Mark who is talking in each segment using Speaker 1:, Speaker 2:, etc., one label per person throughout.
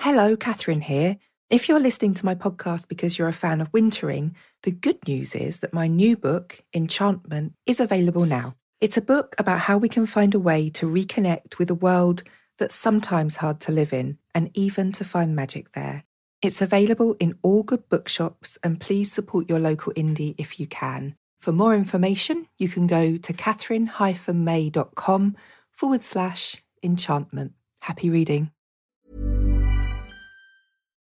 Speaker 1: Hello, Katherine here. If you're listening to my podcast because you're a fan of wintering, the good news is that my new book, Enchantment, is available now. It's a book about how we can find a way to reconnect with a world that's sometimes hard to live in and even to find magic there. It's available in all good bookshops and please support your local indie if you can. For more information, you can go to katherine-may.com forward slash enchantment. Happy reading.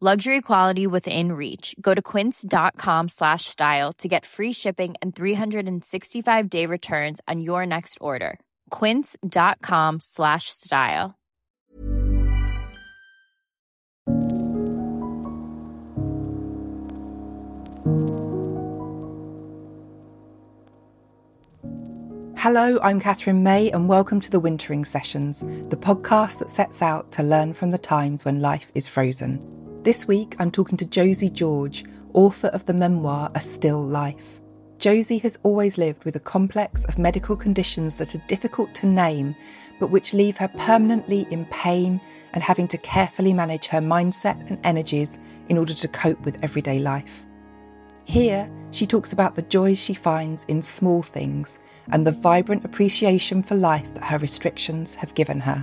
Speaker 2: Luxury quality within reach. Go to quince.com slash style to get free shipping and 365 day returns on your next order. Quince.com slash style.
Speaker 1: Hello, I'm Katherine May, and welcome to the Wintering Sessions, the podcast that sets out to learn from the times when life is frozen. This week, I'm talking to Josie George, author of the memoir A Still Life. Josie has always lived with a complex of medical conditions that are difficult to name, but which leave her permanently in pain and having to carefully manage her mindset and energies in order to cope with everyday life. Here, she talks about the joys she finds in small things and the vibrant appreciation for life that her restrictions have given her.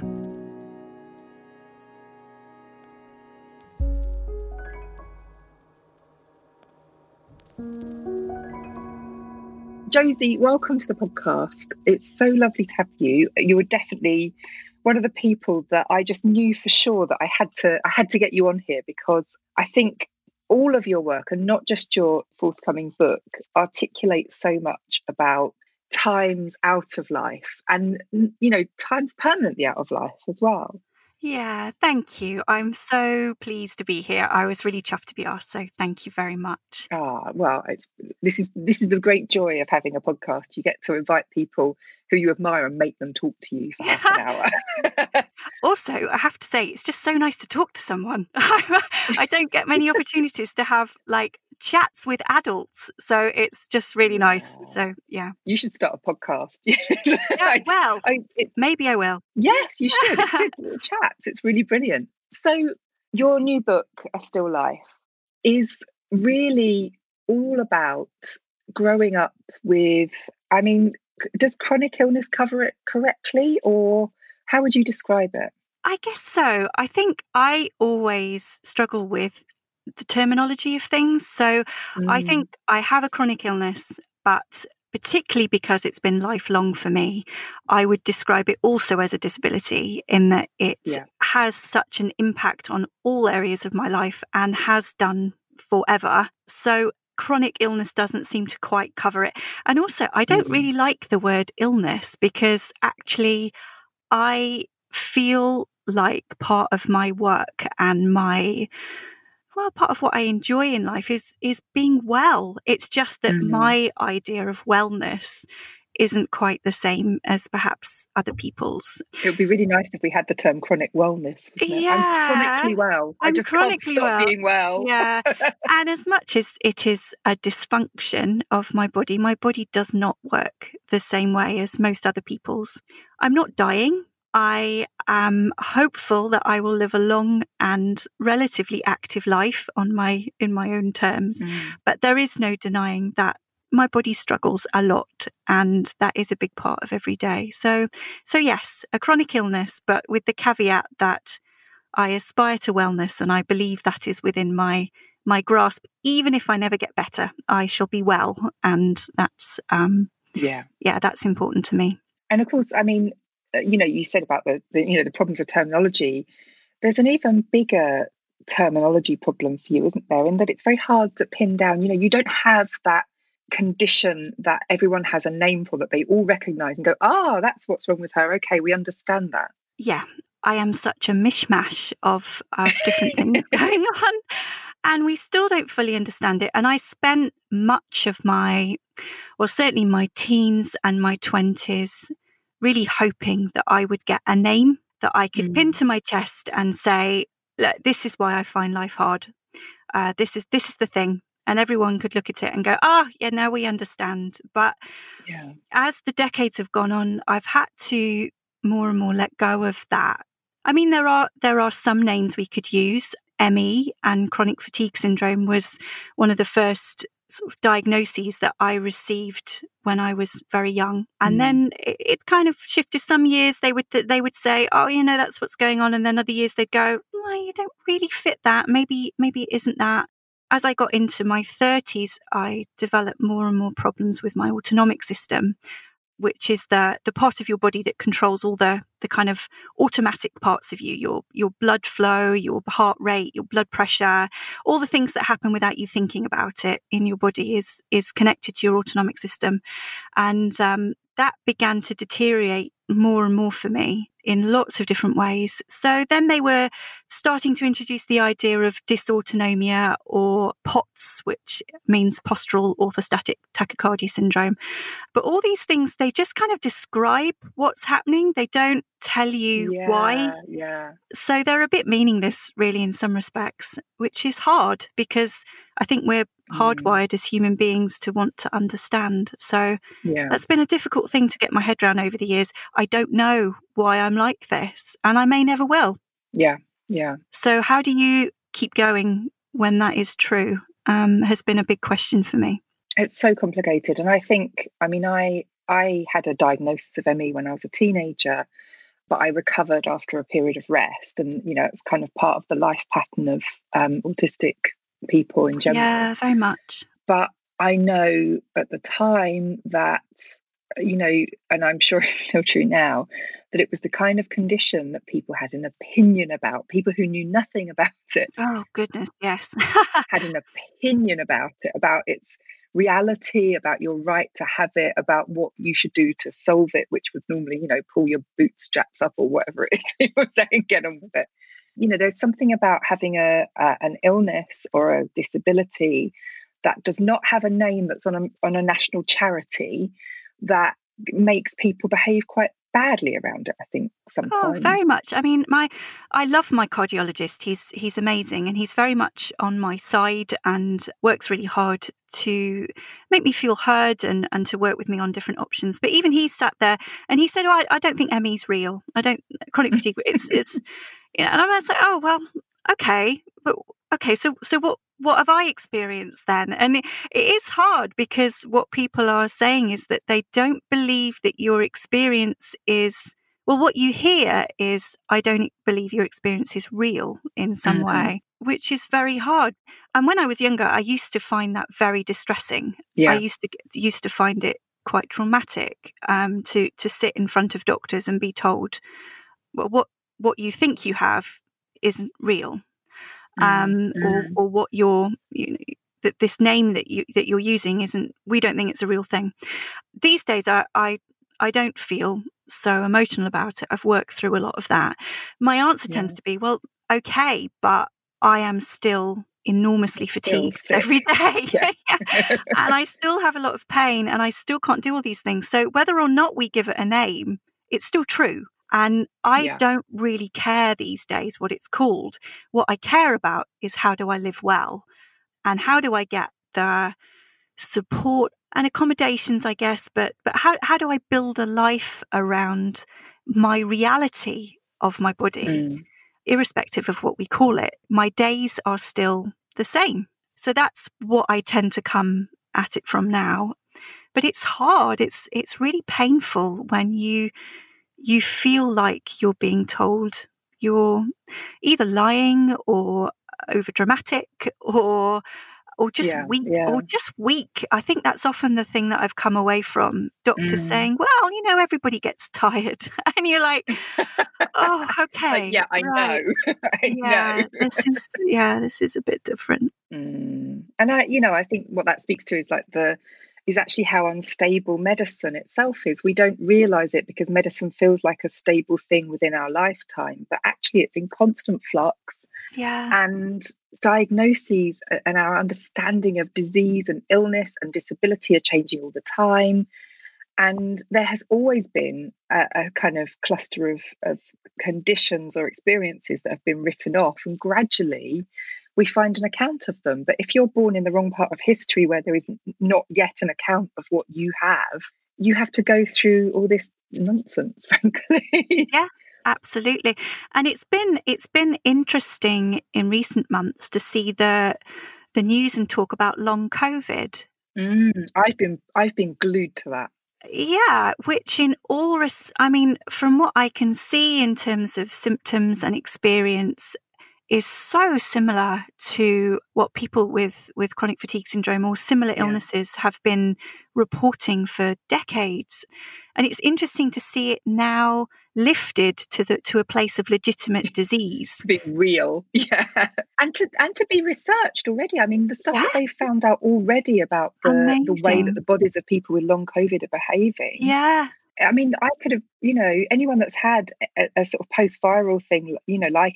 Speaker 1: Josie, welcome to the podcast. It's so lovely to have you. You were definitely one of the people that I just knew for sure that I had to I had to get you on here because I think all of your work and not just your forthcoming book articulates so much about times out of life and you know times permanently out of life as well
Speaker 3: yeah thank you. I'm so pleased to be here. I was really chuffed to be asked so thank you very much.
Speaker 1: Ah well it's this is this is the great joy of having a podcast. You get to invite people who you admire and make them talk to you for half an hour.
Speaker 3: Also i have to say it's just so nice to talk to someone. I don't get many opportunities to have like chats with adults. So it's just really nice. So yeah.
Speaker 1: You should start a podcast.
Speaker 3: yeah, well, I, it, maybe I will.
Speaker 1: Yes, you should. It's chats. It's really brilliant. So your new book, A Still Life, is really all about growing up with, I mean, does chronic illness cover it correctly or how would you describe it?
Speaker 3: I guess so. I think I always struggle with the terminology of things. So mm. I think I have a chronic illness, but particularly because it's been lifelong for me, I would describe it also as a disability in that it yeah. has such an impact on all areas of my life and has done forever. So chronic illness doesn't seem to quite cover it. And also, I don't mm-hmm. really like the word illness because actually I feel like part of my work and my well, part of what I enjoy in life is is being well. It's just that mm-hmm. my idea of wellness isn't quite the same as perhaps other people's.
Speaker 4: It would be really nice if we had the term chronic wellness.
Speaker 3: Yeah,
Speaker 4: I'm chronically well.
Speaker 3: I'm
Speaker 4: I just
Speaker 3: chronically
Speaker 4: can't stop
Speaker 3: well.
Speaker 4: being well.
Speaker 3: Yeah. and as much as it is a dysfunction of my body, my body does not work the same way as most other people's. I'm not dying. I am hopeful that I will live a long and relatively active life on my in my own terms.
Speaker 4: Mm.
Speaker 3: But there is no denying that my body struggles a lot and that is a big part of every day. So so yes, a chronic illness, but with the caveat that I aspire to wellness and I believe that is within my my grasp. Even if I never get better, I shall be well. And that's um
Speaker 4: Yeah.
Speaker 3: yeah, that's important to me.
Speaker 4: And of course, I mean, you know, you said about the, the you know the problems of terminology. There's an even bigger terminology problem for you, isn't there? In that it's very hard to pin down. You know, you don't have that condition that everyone has a name for that they all recognize and go, ah, that's what's wrong with her. Okay, we understand that.
Speaker 3: Yeah, I am such a mishmash of, of different things going on. And we still don't fully understand it. And I spent much of my, well, certainly my teens and my 20s, really hoping that I would get a name that I could
Speaker 4: Mm.
Speaker 3: pin to my chest and say, "Look, this is why I find life hard. Uh, this is this is the thing. And everyone could look at it and go, ah, yeah, now we understand. But
Speaker 4: Yeah.
Speaker 3: as the decades have gone on, I've had to more and more let go of that. I mean, there are there are some names we could use. ME and chronic fatigue syndrome was one of the first sort of diagnoses that I received when I was very young, and
Speaker 4: Mm.
Speaker 3: then it, it kind of shifted. Some years they would they would say, "Oh, you know, that's what's going on," and then other years they'd go, "No, you don't really fit that. Maybe maybe it isn't that." As I got into my 30s, I developed more and more problems with my autonomic system, which is the the part of your body that controls all the the kind of automatic parts of you your your blood flow your heart rate your blood pressure all the things that happen without you thinking about it in your body is is connected to your autonomic system. And um, that began to deteriorate more and more for me in lots of different ways so then they were starting to introduce the idea of dysautonomia or POTS, which means postural orthostatic tachycardia syndrome. But all these things, they just kind of describe what's happening. They don't tell you
Speaker 4: yeah,
Speaker 3: why.
Speaker 4: Yeah.
Speaker 3: So they're a bit meaningless, really, in some respects, which is hard because I think we're. Hardwired as human beings to want to understand. So
Speaker 4: Yeah.
Speaker 3: that's been a difficult thing to get my head around over the years. I don't know why I'm like this, and I may never will.
Speaker 4: Yeah. Yeah.
Speaker 3: So, how do you keep going when that is true? Um, has been a big question for me.
Speaker 4: It's so complicated. And I think, I mean, I I had a diagnosis of ME when I was a teenager, but I recovered after a period of rest. And, you know, it's kind of part of the life pattern of um, autistic people in general.
Speaker 3: Yeah, very much.
Speaker 4: But I know at the time that, you know, and I'm sure it's still true now, that it was the kind of condition that people had an opinion about, people who knew nothing about it
Speaker 3: Oh, goodness, yes.
Speaker 4: had an opinion about it, about its reality, about your right to have it, about what you should do to solve it, which was normally, you know, pull your bootstraps up or whatever it is people say and get on with it. You know, there's something about having a, a an illness or a disability that does not have a name that's on a on a national charity that makes people behave quite badly around it. I think
Speaker 3: Oh, very much. I mean, my I love my cardiologist. He's he's amazing, and he's very much on my side and works really hard to make me feel heard and and to work with me on different options. But even he sat there and he said, "Oh, I, I don't think ME's real. I don't chronic fatigue. It's it's." And I'm like, "Oh well, okay, but okay. So so what what have I experienced then?" And it, it is hard because what people are saying is that they don't believe that your experience is well, what you hear is, I don't believe your experience is real in some
Speaker 4: Mhm.
Speaker 3: way, which is very hard. And when I was younger, I used to find that very distressing.
Speaker 4: Yeah.
Speaker 3: I used to used to find it quite traumatic um, to to sit in front of doctors and be told, well, what what you think you have isn't real, um, or
Speaker 4: Mm.
Speaker 3: or what you're you know, that this name that you that you're using isn't. We don't think it's a real thing. These days, I I, I don't feel so emotional about it. I've worked through a lot of that. My answer tends to be, well, okay, but I am still enormously fatigued every day. Yeah. and I still have a lot of pain and I still can't do all these things. So whether or not we give it a name, it's still true. And I yeah. don't really care these days what it's called. What I care about is how do I live well and how do I get the support and accommodations, I guess, but but how how do I build a life around my reality of my body, mm. irrespective of what we call it? My days are still the same. So that's what I tend to come at it from now. But it's hard. It's it's really painful when you you feel like you're being told you're either lying or over dramatic or or just yeah, weak yeah. or just weak. I think that's often the thing that I've come away from. Doctors mm. saying, "Well, you know, everybody gets tired," and you're like, "Oh, okay,
Speaker 4: like, yeah, I right. know, I
Speaker 3: yeah,
Speaker 4: know.
Speaker 3: this is yeah, this is a bit different."
Speaker 4: Mm. And I, you know, I think what that speaks to is like the is actually how unstable medicine itself is. We don't realize it because medicine feels like a stable thing within our lifetime, but actually it's in constant flux.
Speaker 3: Yeah.
Speaker 4: And diagnoses and our understanding of disease and illness and disability are changing all the time. And there has always been a, a kind of cluster of, of conditions or experiences that have been written off. And gradually, we find an account of them. But if you're born in the wrong part of history where there is not yet an account of what you have, you have to go through all this nonsense, frankly.
Speaker 3: Yeah, absolutely. And it's been it's been interesting in recent months to see the the news and talk about long COVID.
Speaker 4: Mm, I've been I've been glued to that.
Speaker 3: Yeah, which in all res- I mean, from what I can see in terms of symptoms and experience, is so similar to what people with, with chronic fatigue syndrome or similar yeah. illnesses have been reporting for decades. And it's interesting to see it now lifted to the to a place of legitimate disease.
Speaker 4: Being real. Yeah. And to and to be researched already. I mean the stuff yeah. that they found out already about the, the way that the bodies of people with long COVID are behaving.
Speaker 3: Yeah.
Speaker 4: I mean, I could have, you know, anyone that's had a, a sort of post-viral thing, you know, like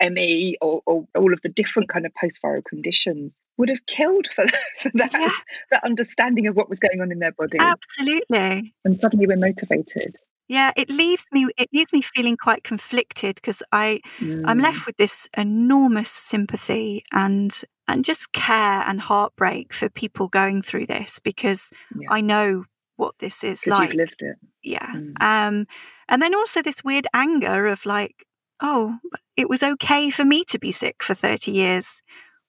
Speaker 4: ME or, or, all of the different kind of post-viral conditions, would have killed for, for that, yeah. that understanding of what was going on in their body.
Speaker 3: Absolutely.
Speaker 4: And suddenly we're motivated.
Speaker 3: Yeah, it leaves me. It leaves me feeling quite conflicted because I, mm. I'm left with this enormous sympathy and and just care and heartbreak for people going through this because yeah. I know what this is like.
Speaker 4: You've lived it.
Speaker 3: Yeah. Mm. Um, and then also this weird anger of like, oh, it was okay for me to be sick for 30 years.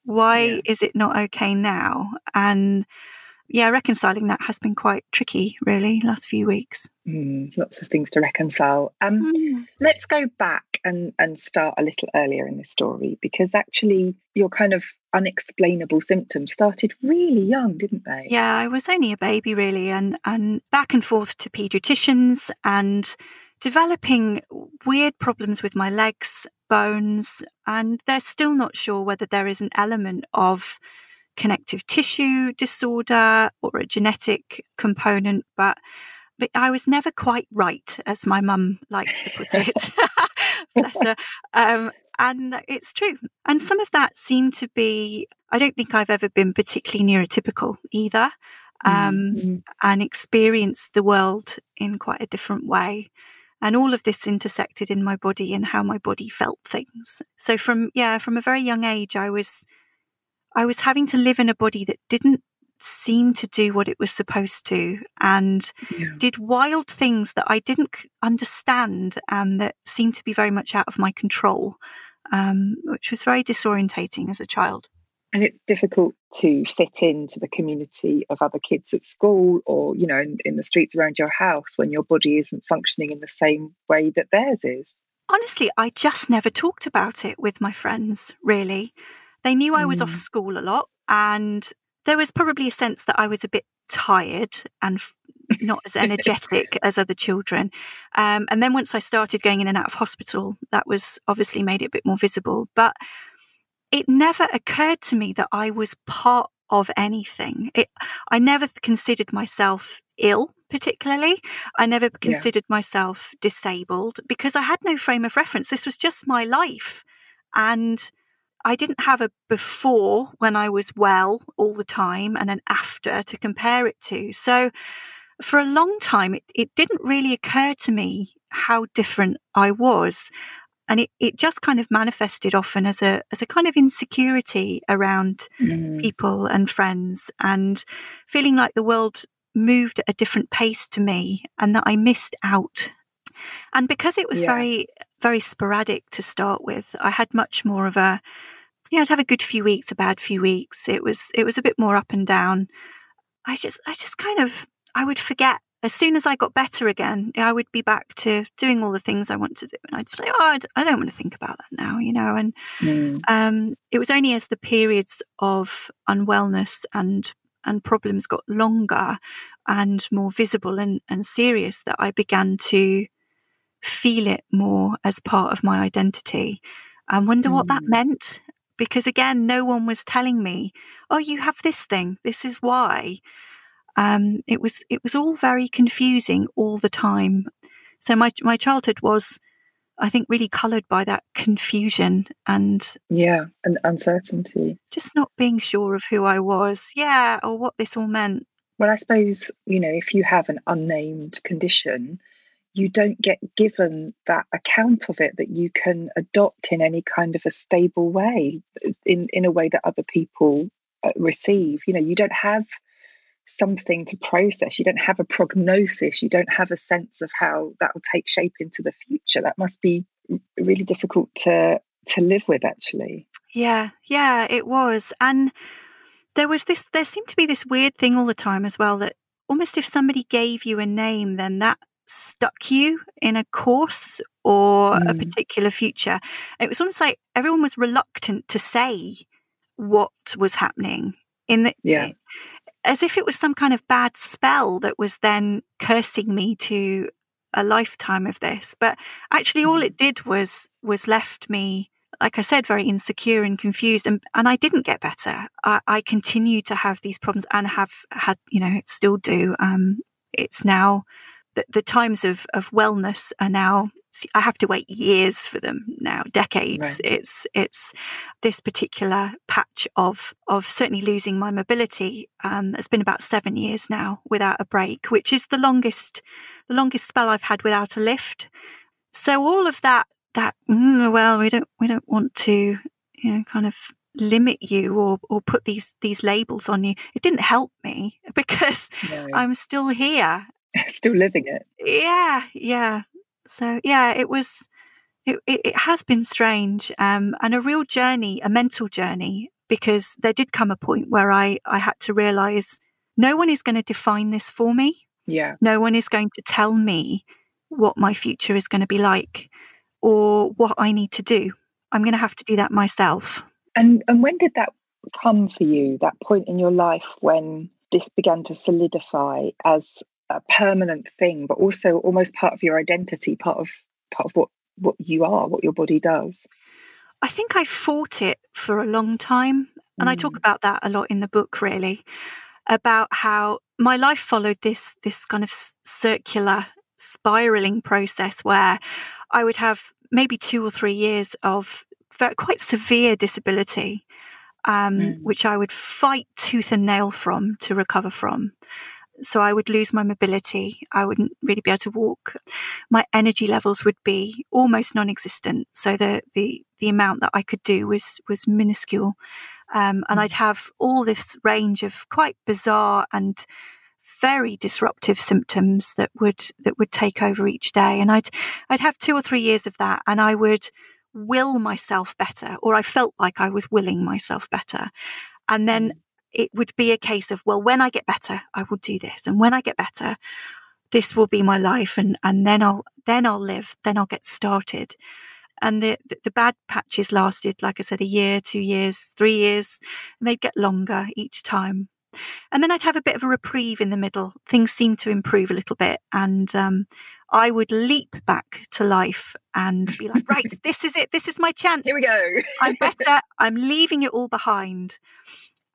Speaker 3: Why yeah. is it not okay now? And yeah, reconciling that has been quite tricky, really, last few weeks.
Speaker 4: Mm, lots of things to reconcile. Um, mm. Let's go back and, and start a little earlier in the story because actually your kind of unexplainable symptoms started really young, didn't they?
Speaker 3: Yeah, I was only a baby, really, and, and back and forth to paediatricians and developing weird problems with my legs, bones, and they're still not sure whether there is an element of connective tissue disorder or a genetic component, but but I was never quite right, as my mum likes to put it. Bless her. Um, and it's true. And some of that seemed to be, I don't think I've ever been particularly neurotypical either, um, mm-hmm. and experienced the world in quite a different way. And all of this intersected in my body and how my body felt things. So from, yeah, from a very young age, I was I was having to live in a body that didn't seem to do what it was supposed to and yeah. did wild things that I didn't understand and that seemed to be very much out of my control, um, which was very disorientating as a child.
Speaker 4: And it's difficult to fit into the community of other kids at school or, you know, in, in the streets around your house when your body isn't functioning in the same way that theirs is.
Speaker 3: Honestly, I just never talked about it with my friends, really. They knew I was mm. off school a lot, and there was probably a sense that I was a bit tired and f- not as energetic as other children. Um, and then once I started going in and out of hospital, that was obviously made it a bit more visible. But it never occurred to me that I was part of anything. It, I never considered myself ill, particularly. I never considered yeah. myself disabled because I had no frame of reference. This was just my life. And I didn't have a before when I was well all the time and an after to compare it to. So for a long time, it, it didn't really occur to me how different I was. And it, it just kind of manifested often as a as a kind of insecurity around mm. people and friends and feeling like the world moved at a different pace to me and that I missed out. And because it was yeah. very, very sporadic to start with, I had much more of a yeah, I'd have a good few weeks, a bad few weeks. It was it was a bit more up and down. I just I just kind of I would forget as soon as I got better again, I would be back to doing all the things I want to do. And I'd say, oh, I don't want to think about that now, you know. And mm. um, it was only as the periods of unwellness and and problems got longer and more visible and, and serious that I began to feel it more as part of my identity and wonder mm. what that mm. meant. Because again, no one was telling me, oh, you have this thing, this is why. Um, it was it was all very confusing all the time. So my my childhood was, I think, really coloured by that confusion and
Speaker 1: yeah, and uncertainty.
Speaker 3: Just not being sure of who I was, yeah, or what this all meant.
Speaker 1: Well, I suppose you know if you have an unnamed condition, you don't get given that account of it that you can adopt in any kind of a stable way, in in a way that other people uh, receive. You know, you don't have something to process. You don't have a prognosis. You don't have a sense of how that will take shape into the future. That must be really difficult to to live with actually.
Speaker 3: Yeah, yeah, it was. And there was this there seemed to be this weird thing all the time as well that almost if somebody gave you a name then that stuck you in a course or mm. a particular future. It was almost like everyone was reluctant to say what was happening in the
Speaker 1: yeah
Speaker 3: as if it was some kind of bad spell that was then cursing me to a lifetime of this. But actually, all mm-hmm. it did was was left me, like I said, very insecure and confused, and and I didn't get better. I, I continue to have these problems and have had, you know, still do. Um, it's now the, the times of of wellness are now I have to wait years for them now, decades. Right. It's it's this particular patch of of certainly losing my mobility. Um, it's been about seven years now without a break, which is the longest the longest spell I've had without a lift. So all of that that mm, well, we don't we don't want to you know kind of limit you or or put these these labels on you. It didn't help me because no. I'm still here
Speaker 1: still living it.
Speaker 3: Yeah, yeah. So yeah, it was. It, it, it has been strange um, and a real journey, a mental journey, because there did come a point where I I had to realize no one is going to define this for me.
Speaker 1: Yeah.
Speaker 3: No one is going to tell me what my future is going to be like or what I need to do. I'm going to have to do that myself.
Speaker 1: And and when did that come for you? That point in your life when this began to solidify as a permanent thing, but also almost part of your identity, part of part of what what you are, what your body does.
Speaker 3: I think I fought it for a long time, and mm. I talk mm. about that a lot in the book. Really, about how my life followed this this kind of circular spiraling process where I would have maybe two or three years of very, quite severe disability, um, mm. which I would fight tooth and nail from to recover from. So I would lose my mobility. I wouldn't really be able to walk. My energy levels would be almost non-existent. So the the the amount that I could do was was minuscule. Um, and I'd mm. have all this range of quite bizarre and very disruptive symptoms that would that would take over each day. And I'd I'd have two or three years of that, and I would will myself better, or I felt like I was willing myself better. And then mm it would be a case of, well, when I get better, I will do this. And when I get better, this will be my life. And, and then I'll, then I'll live, then I'll get started. And the, the, the bad patches lasted, like I said, a year, two years, three years, and they'd get longer each time. And then I'd have a bit of a reprieve in the middle. Things seemed to improve a little bit. And um, I would leap back to life and be like, right, this is it. This is my chance.
Speaker 1: Here we go.
Speaker 3: I'm better. I'm leaving it all behind.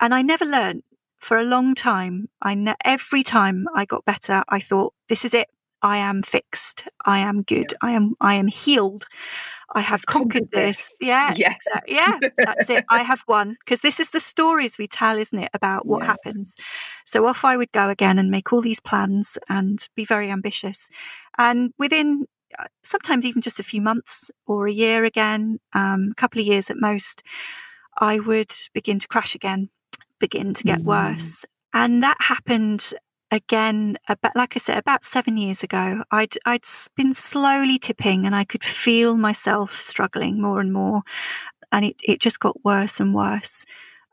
Speaker 3: And I never learned for a long time. I ne- every time I got better, I thought, this is it. I am fixed. I am good. Yeah. I am I am healed. I have conquered this. Yeah.
Speaker 1: Yeah.
Speaker 3: yeah. That's it. I have won. Because this is the stories we tell, isn't it, about what yeah. happens. So off I would go again and make all these plans and be very ambitious. And within uh, sometimes even just a few months or a year again, um, a couple of years at most, I would begin to crash again, begin to get mm. worse. And that happened again about like i said about seven years ago i'd i'd been slowly tipping and i could feel myself struggling more and more and it, it just got worse and worse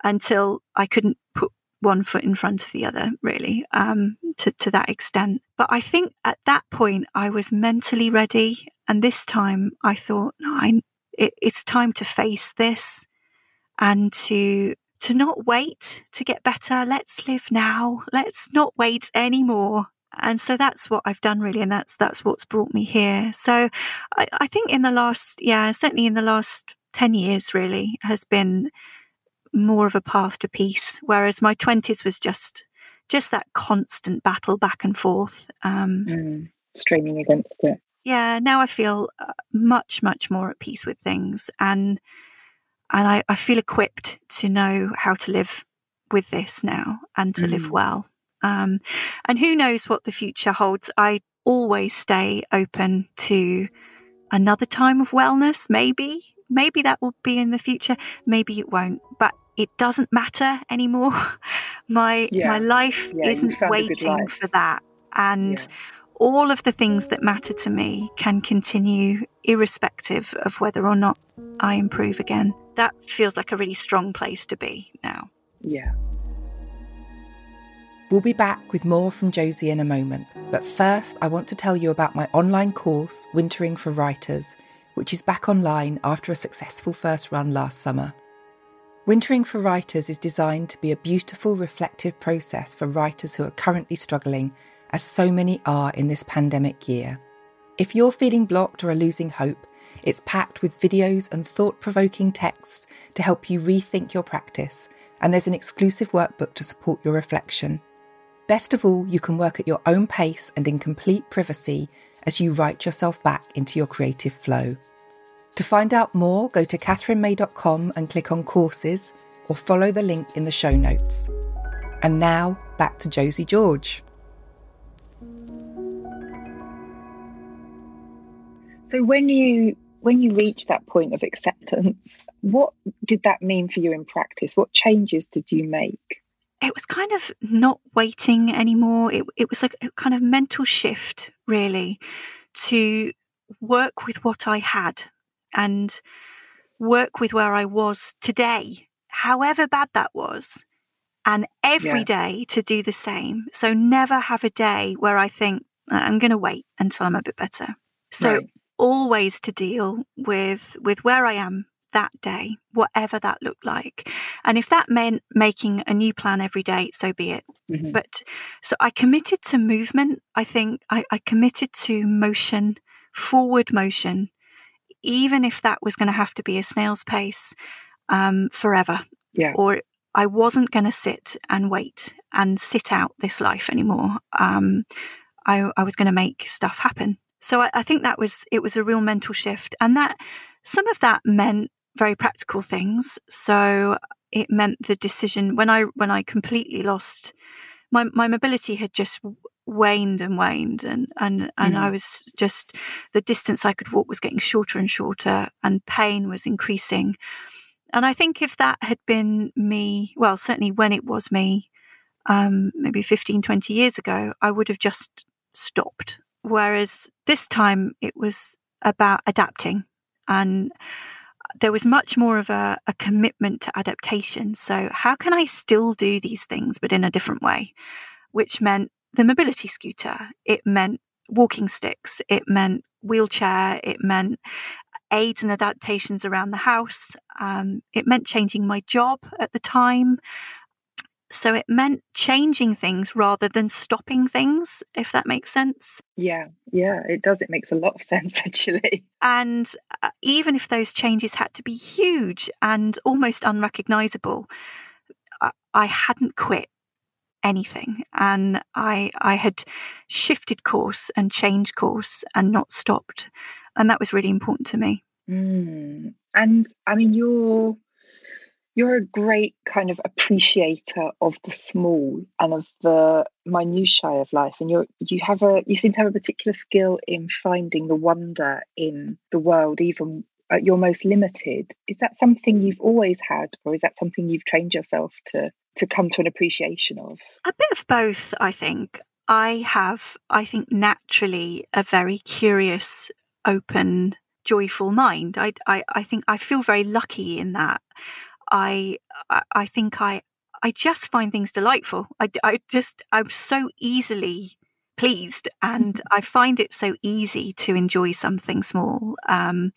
Speaker 3: until i couldn't put one foot in front of the other really um, to, to that extent but i think at that point i was mentally ready and this time i thought no I, it, it's time to face this and to to not wait to get better. Let's live now. Let's not wait anymore. And so that's what I've done really. And that's, that's what's brought me here. So I, I think in the last, yeah, certainly in the last 10 years really has been more of a path to peace. Whereas my twenties was just, just that constant battle back and forth. Um,
Speaker 1: mm, straining against it.
Speaker 3: Yeah. Now I feel uh, much, much more at peace with things and, and I, I feel equipped to know how to live with this now and to mm. live well. Um, and who knows what the future holds? I always stay open to another time of wellness. Maybe, maybe that will be in the future. Maybe it won't, but it doesn't matter anymore. my, yeah. my life yeah, isn't waiting life. for that. And yeah all of the things that matter to me can continue irrespective of whether or not I improve again. That feels like a really strong place to be now.
Speaker 1: Yeah. We'll be back with more from Josie in a moment, but first I want to tell you about my online course, Wintering for Writers, which is back online after a successful first run last summer. Wintering for Writers is designed to be a beautiful, reflective process for writers who are currently struggling as so many are in this pandemic year. If you're feeling blocked or are losing hope, it's packed with videos and thought provoking texts to help you rethink your practice, and there's an exclusive workbook to support your reflection. Best of all, you can work at your own pace and in complete privacy as you write yourself back into your creative flow. To find out more, go to katherinemay.com and click on courses or follow the link in the show notes. And now, back to Josie George.
Speaker 4: So when you when you reach that point of acceptance, what did that mean for you in practice? What changes did you make?
Speaker 3: It was kind of not waiting anymore. It, it was like a kind of mental shift, really, to work with what I had and work with where I was today, however bad that was, and every yeah. day to do the same. So never have a day where I think, I'm going to wait until I'm a bit better. So right always to deal with with where I am that day, whatever that looked like. And if that meant making a new plan every day, so be it. Mm-hmm. But so I committed to movement. I think I, I committed to motion, forward motion, even if that was going to have to be a snail's pace um, forever.
Speaker 4: Yeah.
Speaker 3: Or I wasn't going to sit and wait and sit out this life anymore. Um, I, I was going to make stuff happen. So I, I think that was, it was a real mental shift. And that, some of that meant very practical things. So it meant the decision when I, when I completely lost my, my mobility had just waned and waned and and and mm. I was just the distance I could walk was getting shorter and shorter and pain was increasing and I think if that had been me well certainly when it was me um, maybe 15 20 years ago I would have just stopped Whereas this time it was about adapting and there was much more of a, a, commitment to adaptation. So, how can I still do these things, but in a different way? Which meant the mobility scooter, it meant walking sticks, it meant wheelchair, it meant aids and adaptations around the house. Um, it meant changing my job at the time. So it meant changing things rather than stopping things, if that makes sense.
Speaker 4: Yeah, yeah, it does. It makes a lot of sense, actually.
Speaker 3: And uh, even if those changes had to be huge and almost unrecognizable, I, I hadn't quit. anything. And I, I had shifted course and changed course and not stopped. And that was really important to me.
Speaker 4: Mm. And I mean, you're you're a great kind of appreciator of the small and of the minutiae of life and you you have a you seem to have a particular skill in finding the wonder in the world even at your most limited. Is that something you've always had or is that something you've trained yourself to to come to an appreciation of?
Speaker 3: A bit of both i think. I have i think naturally a very curious open joyful mind. I i, I think i feel very lucky in that I I think I I just find things delightful. I, I just I'm so easily pleased, and mm-hmm. I find it so easy to enjoy something small. Um,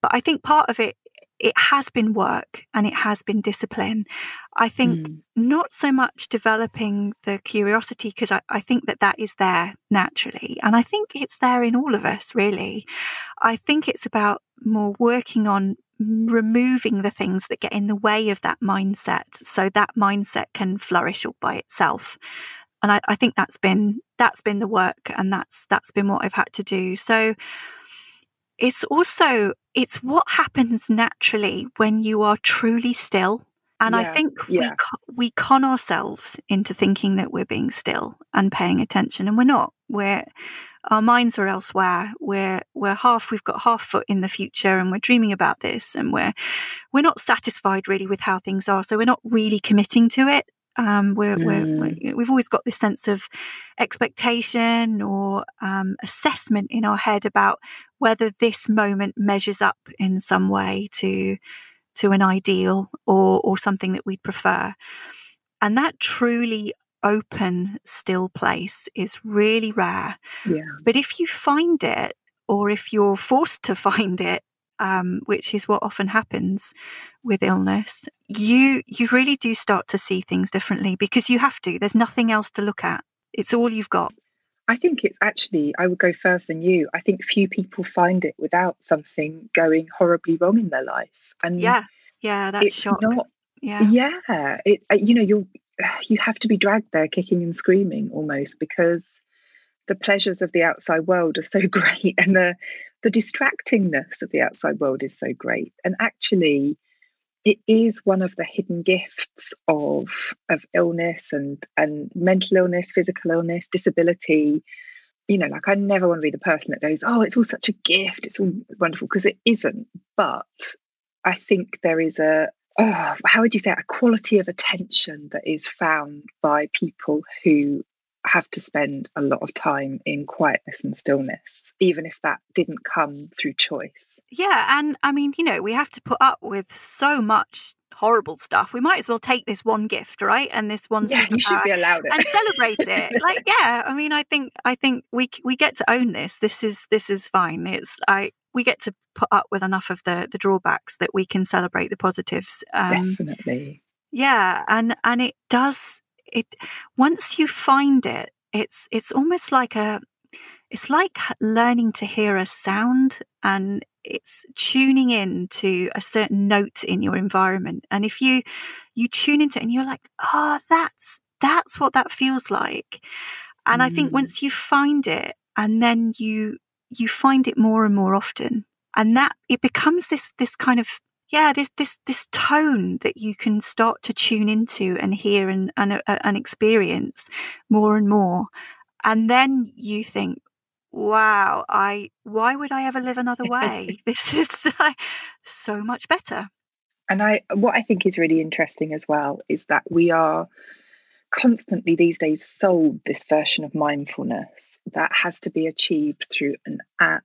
Speaker 3: but I think part of it it has been work and it has been discipline. I think mm. not so much developing the curiosity because I, I think that that is there naturally, and I think it's there in all of us. Really, I think it's about more working on removing the things that get in the way of that mindset so that mindset can flourish all by itself and I, I, think that's been that's been the work and that's that's been what i've had to do so it's also it's what happens naturally when you are truly still and yeah, I think yeah. we we con ourselves into thinking that we're being still and paying attention, and we're not. We're our minds are elsewhere. We're we're half we've got half foot in the future, and we're dreaming about this, and we're we're not satisfied really with how things are. So we're not really committing to it. Um, we're, mm. we're, we have always got this sense of expectation or um, assessment in our head about whether this moment measures up in some way to to an ideal or or something that we'd prefer. And that truly open, still place is really rare. Yeah. But if you find it, or if you're forced to find it, um, which is what often happens with illness, you you really do start to see things differently because you have to. There's nothing else to look at. It's all you've got.
Speaker 4: I think it's actually, I would go further than you. I think few people find it without something going horribly wrong in their life.
Speaker 3: And yeah, yeah, that's it's shock. not.
Speaker 4: Yeah, yeah. It, uh, you know, you you have to be dragged there, kicking and screaming almost because the pleasures of the outside world are so great, and the the distractingness of the outside world is so great. And actually, it is one of the hidden gifts of of illness and and mental illness, physical illness, disability. You know, like I never want to be the person that goes, "Oh, it's all such a gift, it's all wonderful," because it isn't. But I think there is a oh, how would you say it? a quality of attention that is found by people who have to spend a lot of time in quietness and stillness, even if that didn't come through choice.
Speaker 3: Yeah, and I mean, you know, we have to put up with so much horrible stuff. We might as well take this one gift, right? And this one
Speaker 4: yeah, you should be allowed it
Speaker 3: and celebrate it. like, yeah, I mean, I think I think we we get to own this. This is this is fine. It's I we get to put up with enough of the the drawbacks that we can celebrate the positives.
Speaker 4: Um, Definitely.
Speaker 3: Yeah, and and it does it once you find it, it's it's almost like a it's like learning to hear a sound and it's tuning in to a certain note in your environment and if you you tune into it and you're like oh that's that's what that feels like and mm. i think mm. once you find it and then you you find it more and more often and that it becomes this this kind of yeah, this this this tone that you can start to tune into and hear and and, uh, and experience more and more, and then you think, wow, I why would I ever live another way? this is uh, so much better.
Speaker 4: And I, what I think is really interesting as well is that we are constantly these days sold this version of mindfulness that has to be achieved through an app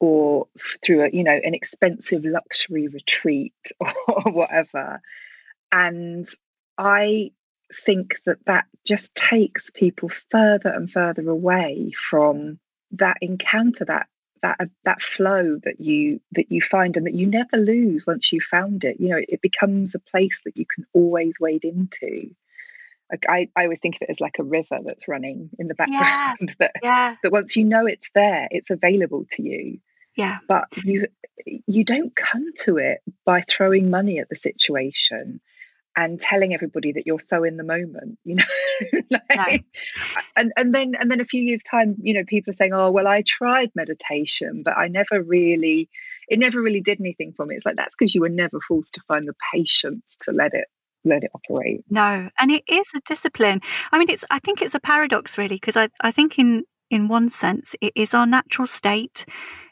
Speaker 4: or through a you know an expensive luxury retreat or whatever. And i think that that just takes people further and further away from that encounter that that uh, that flow that you that you find and that you never lose once you found it. You know it becomes a place that you can always wade into. Like I, I always think of it as like a river that's running in the background yeah, that, yeah. that once you know it's there it's available to you
Speaker 3: yeah.
Speaker 4: But you you don't come to it by throwing money at the situation and telling everybody that you're so in the moment you know? Like, no. and and then and then a few years time you know people are saying oh well i tried meditation but i never really it never really did anything for me. It's like that's because you were never forced to find the patience to let it let it operate.
Speaker 3: No and it is a discipline. I mean it's i think it's a paradox really because i i think in in one sense it is our natural state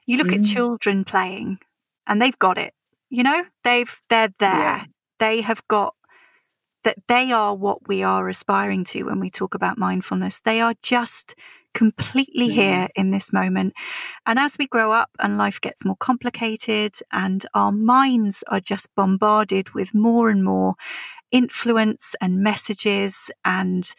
Speaker 3: you look mm. at children playing and they've got it you know they've they're there yeah. they have got that they are what we are aspiring to when we talk about mindfulness. They are just completely mm. here in this moment. And as we grow up and life gets more complicated and our minds are just bombarded with more and more influence and messages and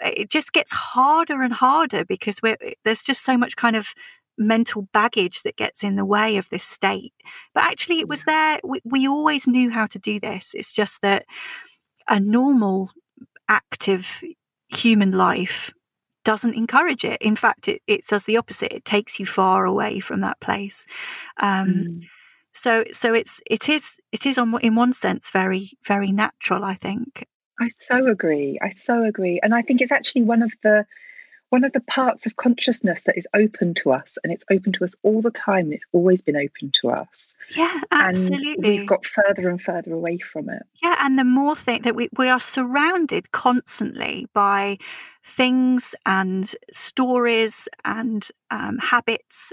Speaker 3: it just gets harder and harder because we're, there's just so much kind of mental baggage that gets in the way of this state. But actually it was there. We, we always knew how to do this. It's just that a normal, active human life doesn't encourage it. In fact, it, it does the opposite. It takes you far away from that place. Um, mm. So, so it's it is it is on in one sense very very natural. I think.
Speaker 4: I so agree. I so agree, and I think it's actually one of the one of the parts of consciousness that is open to us and it's open to us all the time it's always been open to us.
Speaker 3: Yeah absolutely
Speaker 4: and we've got further and further away from it.
Speaker 3: Yeah and the more thing that we, we are surrounded constantly by things and stories and um, habits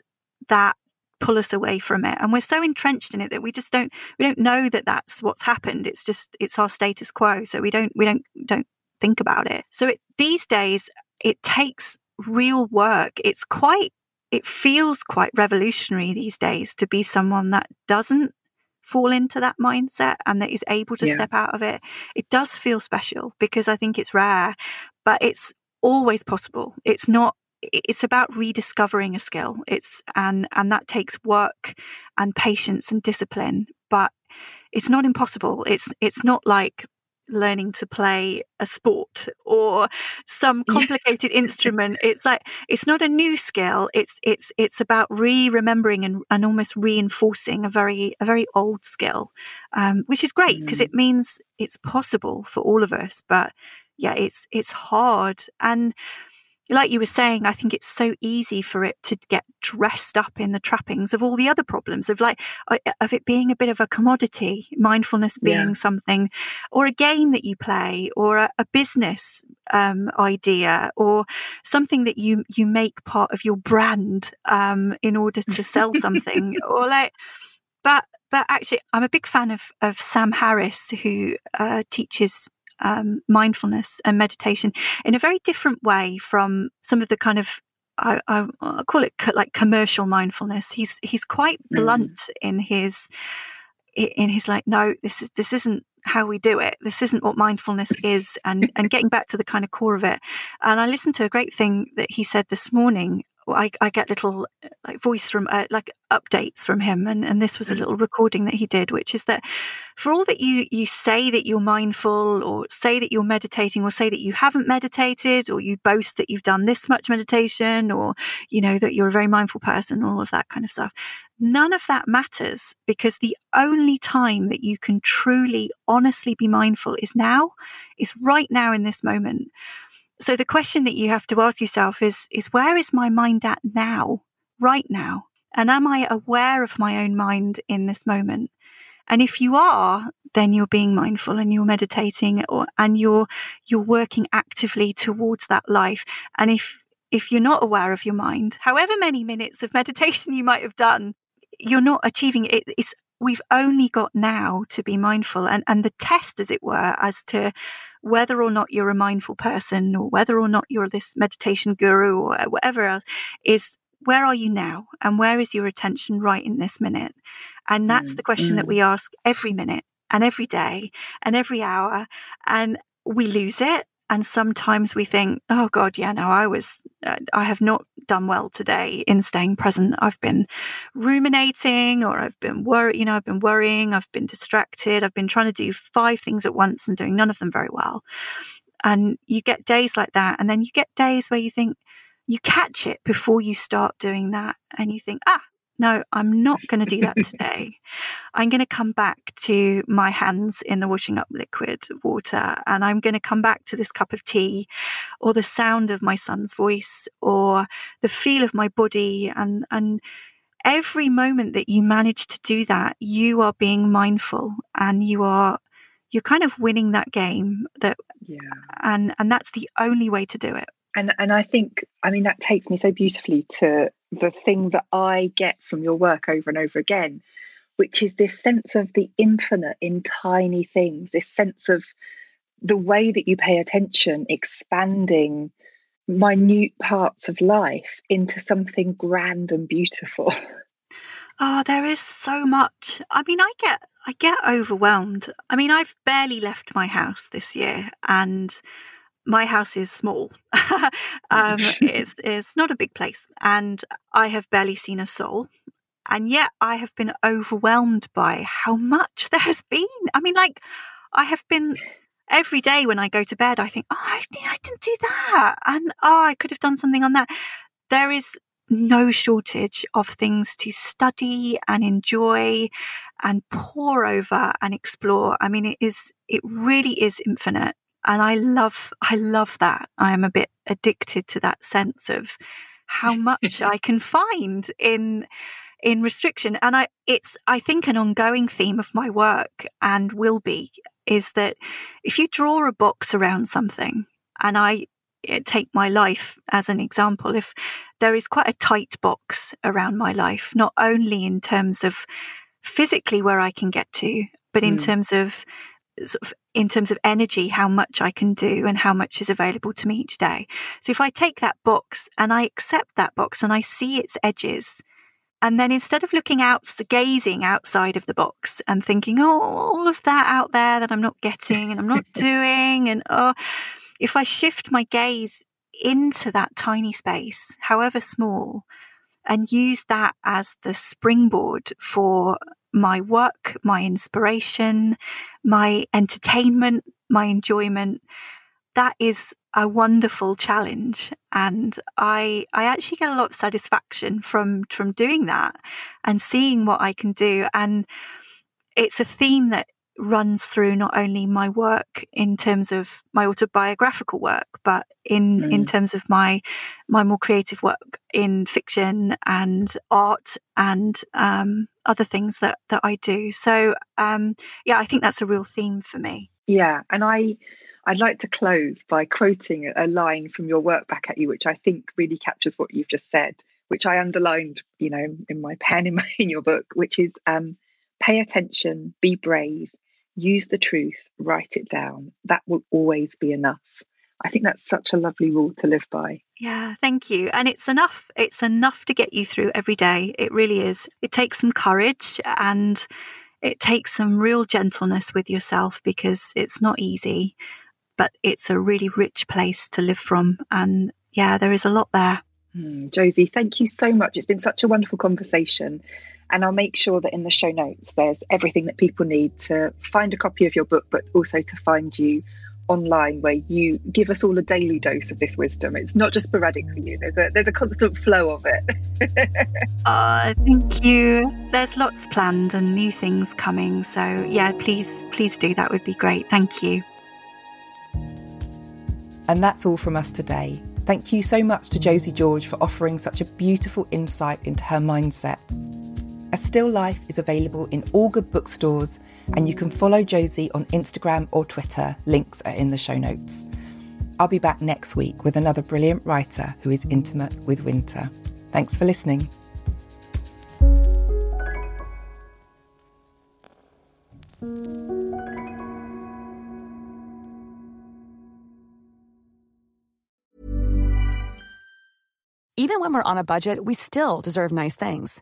Speaker 3: that pull us away from it. And we're so entrenched in it that we just don't we don't know that that's what's happened. It's just it's our status quo. So we don't we don't don't think about it. So it, these days it takes real work. It's quite, it feels quite revolutionary these days to be someone that doesn't fall into that mindset and that is able to yeah. step out of it. It does feel special because I think it's rare, but it's always possible. It's not it's about rediscovering a skill. It's and and that takes work and patience and discipline, but it's not impossible. It's it's not like learning to play a sport or some complicated instrument it's like it's not a new skill it's it's it's about re-remembering and, and almost reinforcing a very a very old skill um, which is great because mm. it means it's possible for all of us but yeah it's it's hard and like you were saying, I think it's so easy for it to get dressed up in the trappings of all the other problems of like uh, of it being a bit of a commodity, mindfulness being yeah. something, or a game that you play, or a, a business um, idea, or something that you you make part of your brand um, in order to sell something, or like, but but actually, I'm a big fan of of Sam Harris who uh, teaches um, mindfulness and meditation in a very different way from some of the kind of I, I, I call it co- like commercial mindfulness. He's he's quite mm. blunt mm. in his in his like, no, this is this isn't how we do it. This isn't what mindfulness is, and and getting back to the kind of core of it. And I listened to a great thing that he said this morning I, I get little like voice from uh, like updates from him, and, and this was a mm. little recording that he did, which is that for all that you you say that you're mindful, or say that you're meditating, or say that you haven't meditated, or you boast that you've done this much meditation, or you know that you're a very mindful person, all of that kind of stuff. None of that matters because the only time that you can truly, honestly be mindful is now, is right now in this moment. So the question that you have to ask yourself is, is where is my mind at now, right now? And am I aware of my own mind in this moment? And if you are, then you're being mindful and you're meditating or, and you're, you're working actively towards that life. And if, if you're not aware of your mind, however many minutes of meditation you might have done, you're not achieving it. It's, we've only got now to be mindful and, and the test, as it were, as to whether or not you're a mindful person or whether or not you're this meditation guru or whatever else is where are you now and where is your attention right in this minute and that's mm, the question mm. that we ask every minute and every day and every hour and we lose it and sometimes we think, oh God, yeah, no, I was, uh, I have not done well today in staying present. I've been ruminating or I've been worried, you know, I've been worrying, I've been distracted, I've been trying to do five things at once and doing none of them very well. And you get days like that. And then you get days where you think, you catch it before you start doing that and you think, ah, no, I'm not going to do that today. I'm going to come back to my hands in the washing up liquid water and I'm going to come back to this cup of tea or the sound of my son's voice or the feel of my body and, and every moment that you manage to do that, you are being mindful and you are you're kind of winning that game that yeah and and that's the only way to do it
Speaker 4: and and i think i mean that takes me so beautifully to the thing that i get from your work over and over again which is this sense of the infinite in tiny things this sense of the way that you pay attention expanding minute parts of life into something grand and beautiful
Speaker 3: Oh, there is so much. I mean, I get I get overwhelmed. I mean, I've barely left my house this year, and my house is small. um, it's it's not a big place, and I have barely seen a soul. And yet, I have been overwhelmed by how much there has been. I mean, like, I have been every day when I go to bed. I think, oh, I, I didn't do that, and oh, I could have done something on that. There is no shortage of things to study and enjoy and pore over and explore. I mean, it is, it really is infinite. And I love, I love that. I am a bit addicted to that sense of how much I can find in, in restriction. And I, it's, I think an ongoing theme of my work and will be is that if you draw a box around something, and I take my life as an example, if there is quite a tight box around my life, not only in terms of physically where I can get to, but in mm. terms of sort of in terms of energy, how much I can do and how much is available to me each day. So if I take that box and I accept that box and I see its edges, and then instead of looking out, gazing outside of the box and thinking, oh, all of that out there that I'm not getting and I'm not doing, and oh, if I shift my gaze into that tiny space, however small, and use that as the springboard for my work, my inspiration, my entertainment, my enjoyment, that is a wonderful challenge and i i actually get a lot of satisfaction from from doing that and seeing what i can do and it's a theme that runs through not only my work in terms of my autobiographical work, but in mm. in terms of my my more creative work in fiction and art and um, other things that that I do. So um, yeah, I think that's a real theme for me.
Speaker 4: Yeah, and I I'd like to close by quoting a line from your work back at you, which I think really captures what you've just said, which I underlined, you know, in my pen in my in your book, which is um, pay attention, be brave, use the truth, write it down. That will always be enough. I think that's such a lovely rule to live by.
Speaker 3: Yeah, thank you. And it's enough. It's enough to get you through every day. It really is. It takes some courage and it takes some real gentleness with yourself because it's not easy, but it's a really rich place to live from. And yeah, there is a lot there.
Speaker 4: Mm, Josie, thank you so much. It's been such a wonderful conversation. And I'll make sure that in the show notes, there's everything that people need to find a copy of your book, but also to find you online where you give us all a daily dose of this wisdom. It's not just sporadic for you. There's a there's a constant flow of it.
Speaker 3: uh, thank you. There's lots planned and new things coming. So yeah, please please do. That would be great. Thank you.
Speaker 1: And that's all from us today. Thank you so much to Josie George for offering such a beautiful insight into her mindset. A Still Life is available in all good bookstores, and you can follow Josie on Instagram or Twitter. Links are in the show notes. I'll be back next week with another brilliant writer who is intimate with winter. Thanks for listening.
Speaker 5: Even when we're on a budget, we still deserve nice things.